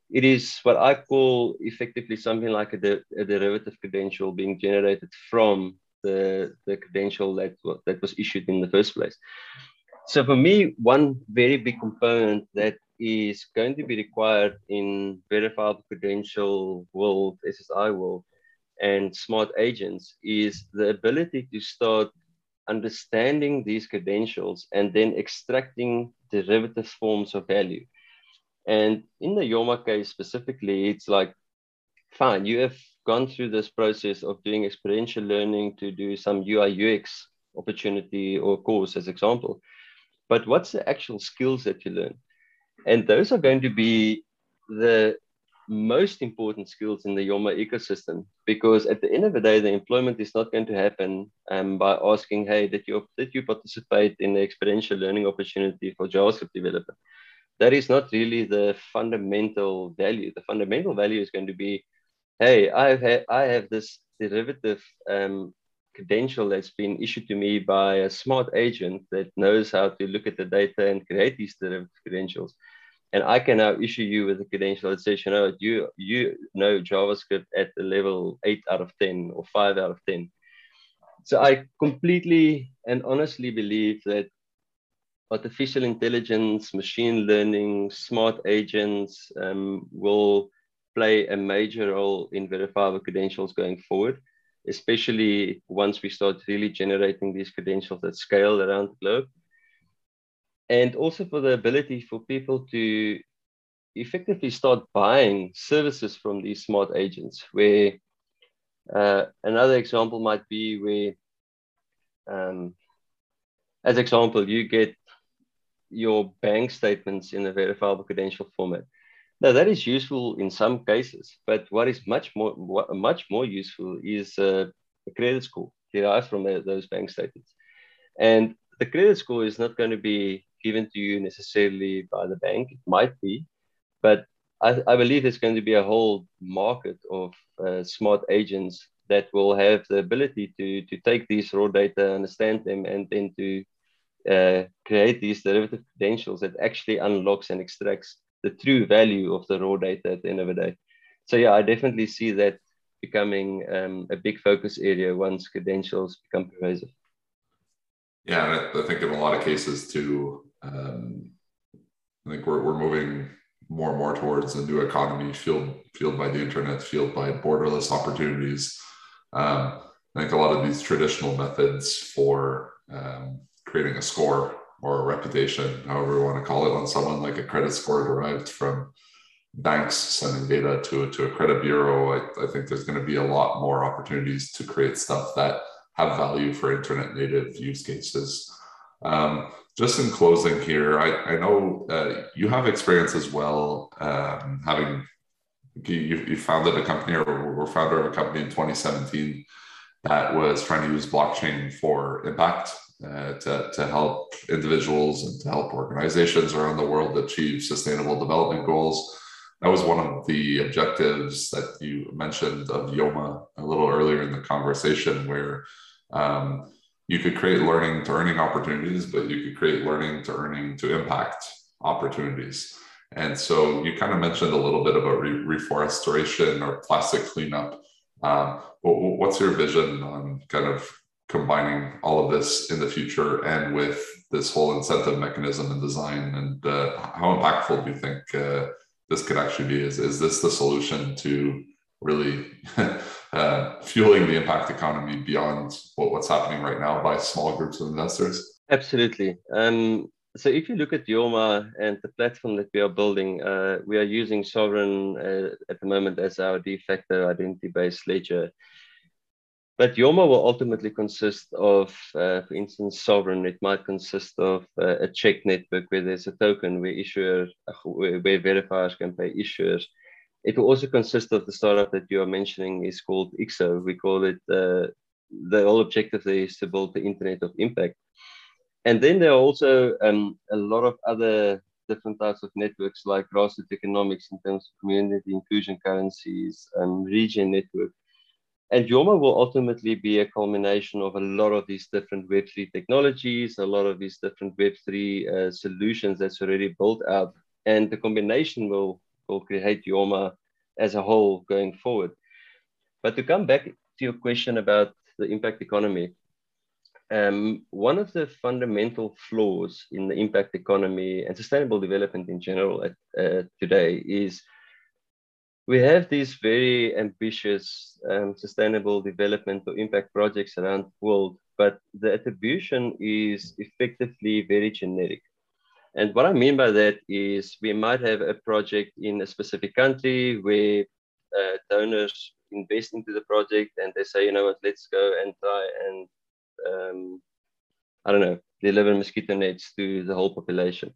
It is what I call effectively something like a, de- a derivative credential being generated from the, the credential that, that was issued in the first place. So for me, one very big component that is going to be required in verifiable credential world, SSI world, and smart agents is the ability to start understanding these credentials and then extracting derivative forms of value. And in the Yoma case specifically, it's like, fine, you have gone through this process of doing experiential learning to do some UI UX opportunity or course as example. But what's the actual skills that you learn? And those are going to be the most important skills in the Yoma ecosystem because at the end of the day, the employment is not going to happen um, by asking, hey, did you, did you participate in the experiential learning opportunity for JavaScript developer? That is not really the fundamental value. The fundamental value is going to be, hey, I've had, I have this derivative um, credential that's been issued to me by a smart agent that knows how to look at the data and create these derivative credentials and I can now issue you with a credential that says, you know, you you know JavaScript at the level eight out of ten or five out of ten. So I completely and honestly believe that artificial intelligence, machine learning, smart agents um, will play a major role in verifiable credentials going forward, especially once we start really generating these credentials at scale around the globe and also for the ability for people to effectively start buying services from these smart agents where uh, another example might be where um, as example you get your bank statements in a verifiable credential format. Now that is useful in some cases but what is much more much more useful is uh, a credit score derived from those bank statements. And the credit score is not going to be given to you necessarily by the bank. It might be, but I, I believe there's going to be a whole market of uh, smart agents that will have the ability to, to take these raw data, understand them, and then to uh, create these derivative credentials that actually unlocks and extracts the true value of the raw data at the end of the day. So yeah, I definitely see that becoming um, a big focus area once credentials become pervasive. Yeah, I, I think in a lot of cases too, um, I think we're, we're moving more and more towards a new economy fueled fueled by the internet, fueled by borderless opportunities. Um, I think a lot of these traditional methods for um, creating a score or a reputation, however you want to call it, on someone like a credit score derived from banks sending data to, to a credit bureau, I, I think there's going to be a lot more opportunities to create stuff that have value for internet native use cases. Um, just in closing here, I, I know uh, you have experience as well, um, having you, you founded a company or were founder of a company in 2017 that was trying to use blockchain for impact uh, to, to help individuals and to help organizations around the world achieve sustainable development goals. That was one of the objectives that you mentioned of Yoma a little earlier in the conversation, where um, you could create learning to earning opportunities, but you could create learning to earning to impact opportunities. And so you kind of mentioned a little bit about re- reforestation or plastic cleanup. Um, what's your vision on kind of combining all of this in the future and with this whole incentive mechanism and design? And uh, how impactful do you think uh, this could actually be? Is, is this the solution to really uh, fueling the impact economy beyond what, what's happening right now by small groups of investors? Absolutely. Um, so if you look at Yoma and the platform that we are building, uh, we are using Sovrin uh, at the moment as our de facto identity-based ledger. But Yoma will ultimately consist of, uh, for instance, Sovrin. It might consist of uh, a cheqd network where there's a token where issuer, where, where verifiers can pay issuers. It will also consist of the startup that you are mentioning is called IXO. We call it, uh, the whole objective there is to build the internet of impact. And then there are also um, a lot of other different types of networks like grassroots economics in terms of community inclusion currencies, um, regen network. And Yoma will ultimately be a culmination of a lot of these different Web3 technologies, a lot of these different Web3 uh, solutions that's already built out. And the combination will, will create Yoma as a whole going forward. But to come back to your question about the impact economy, um, one of the fundamental flaws in the impact economy and sustainable development in general at, uh, today is we have these very ambitious um, sustainable development or impact projects around the world, but the attribution is effectively very generic. And what I mean by that is we might have a project in a specific country where uh, donors invest into the project and they say, you know what, let's go and try and um, I don't know, deliver mosquito nets to the whole population.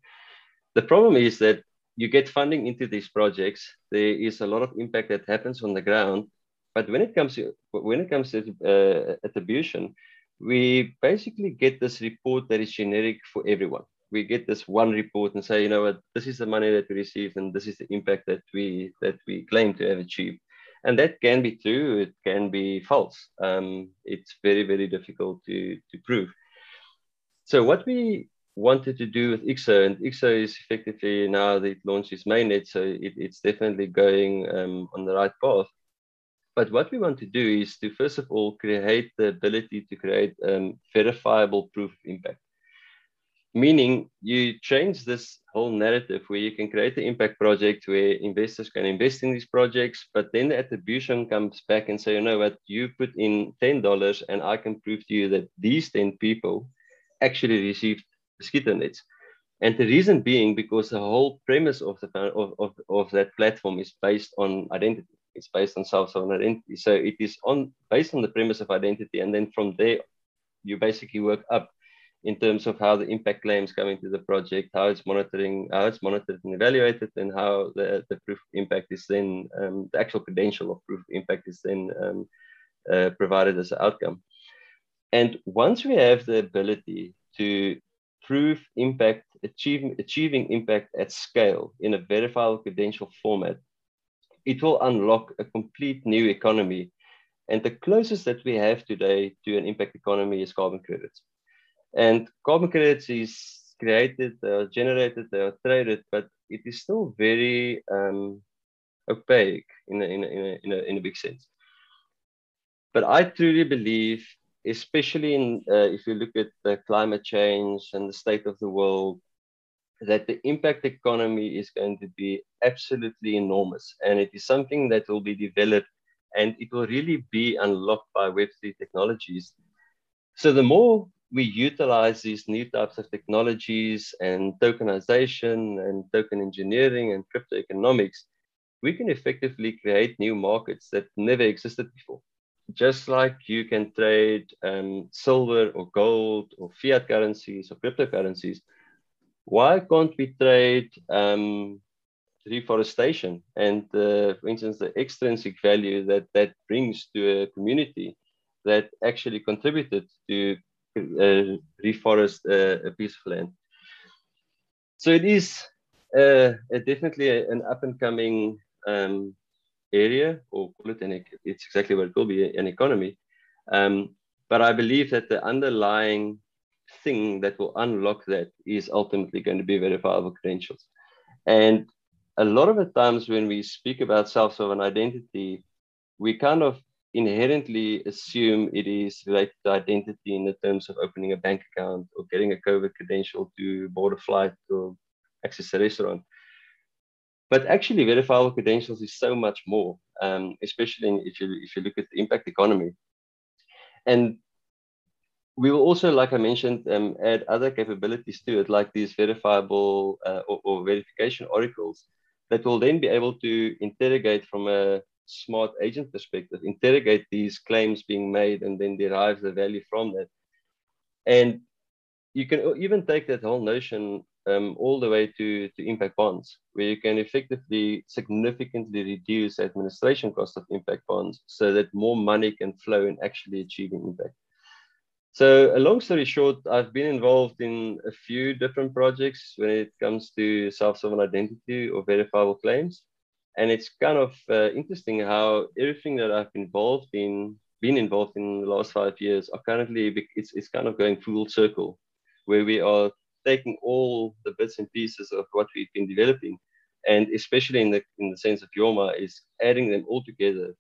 The problem is that you get funding into these projects. There is a lot of impact that happens on the ground, but when it comes to when it comes to uh, attribution, we basically get this report that is generic for everyone. We get this one report and say, you know what, this is the money that we received, and this is the impact that we that we claim to have achieved. And that can be true it can be false. Um, it's very very difficult to, to prove. So what we wanted to do with IXO, and IXO is effectively now that it launched its mainnet, so it, it's definitely going um, on the right path. But what we want to do is to first of all create the ability to create um, verifiable proof of impact meaning you change this whole narrative where you can create the impact project where investors can invest in these projects, but then the attribution comes back and say, you know what, you put in $10 and I can prove to you that these 10 people actually received mosquito nets. And the reason being because the whole premise of, the, of, of, of that platform is based on identity. It's based on self-sovereign identity. So it is on based on the premise of identity. And then from there, you basically work up in terms of how the impact claims come into the project, how it's monitoring, how it's monitored and evaluated, and how the, the proof of impact is then um, the actual credential of proof of impact is then um, uh, provided as an outcome. And once we have the ability to prove impact achieving, achieving impact at scale in a verifiable credential format, it will unlock a complete new economy. And the closest that we have today to an impact economy is carbon credits. And carbon credits is created, they are generated, they are traded, but it is still very um, opaque in a, in, a, in, a, in, a, in a big sense. But I truly believe, especially in uh, if you look at the climate change and the state of the world, that the impact economy is going to be absolutely enormous. And it is something that will be developed and it will really be unlocked by Web3 technologies. So the more we utilize these new types of technologies and tokenization and token engineering and crypto economics, we can effectively create new markets that never existed before. Just like you can trade um, silver or gold or fiat currencies or cryptocurrencies, why can't we trade um, reforestation and, uh, for instance, the extrinsic value that that brings to a community that actually contributed to reforest a piece of land? So it is definitely an up and coming um, area, or call it an, it's exactly what it will be, an economy. Um, but I believe that the underlying thing that will unlock that is ultimately going to be verifiable credentials. And a lot of the times when we speak about self-sovereign identity, we kind of inherently assume it is related to identity in the terms of opening a bank account or getting a COVID credential to board a flight or access a restaurant. But actually, verifiable credentials is so much more, um, especially if you if you look at the impact economy. And we will also, like I mentioned, um, add other capabilities to it, like these verifiable uh, or, or, verification oracles that will then be able to interrogate from a smart agent perspective, interrogate these claims being made and then derive the value from that. And you can even take that whole notion um, all the way to, to impact bonds, where you can effectively significantly reduce administration cost of impact bonds so that more money can flow in actually achieving impact. So, a long story short, I've been involved in a few different projects when it comes to self sovereign identity or verifiable claims. And it's kind of uh, interesting how everything that I've been involved in, been involved in the last five years, are currently it's, it's kind of going full circle, where we are taking all the bits and pieces of what we've been developing, and especially in the in the sense of Yoma, is adding them all together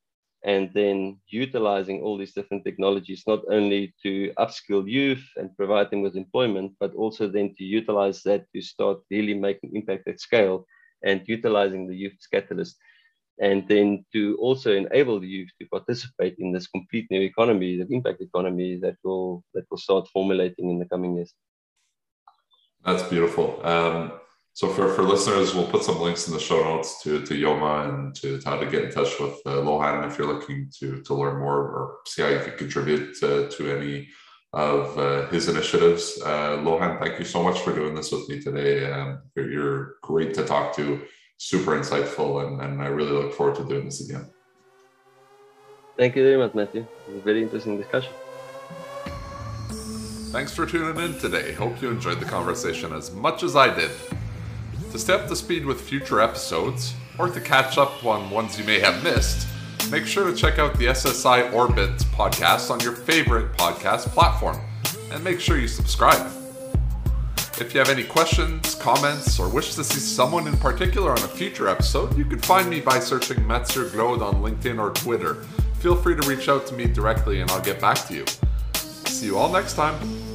and then utilizing all these different technologies not only to upskill youth and provide them with employment, but also then to utilize that to start really making impact at scale and utilizing the youth catalyst. And then to also enable the youth to participate in this complete new economy, the impact economy that will that will start formulating in the coming years. That's beautiful. Um, so for, for listeners, we'll put some links in the show notes to, to Yoma and to, to how to get in touch with uh, Lohan if you're looking to, to learn more or see how you can contribute to, to any of uh, his initiatives. Uh, Lohan, thank you so much for doing this with me today. Um, you're, you're, great to talk to, super insightful, and, and I really look forward to doing this again. Thank you very much, Matthew. It was a very interesting discussion. Thanks for tuning in today. Hope you enjoyed the conversation as much as I did. To stay up to speed with future episodes, or to catch up on ones you may have missed, make sure to check out the SSI Orbits podcast on your favorite podcast platform, and make sure you subscribe. If you have any questions, comments, or wish to see someone in particular on a future episode, you can find me by searching Mathieu Glaude on LinkedIn or Twitter. Feel free to reach out to me directly and I'll get back to you. See you all next time.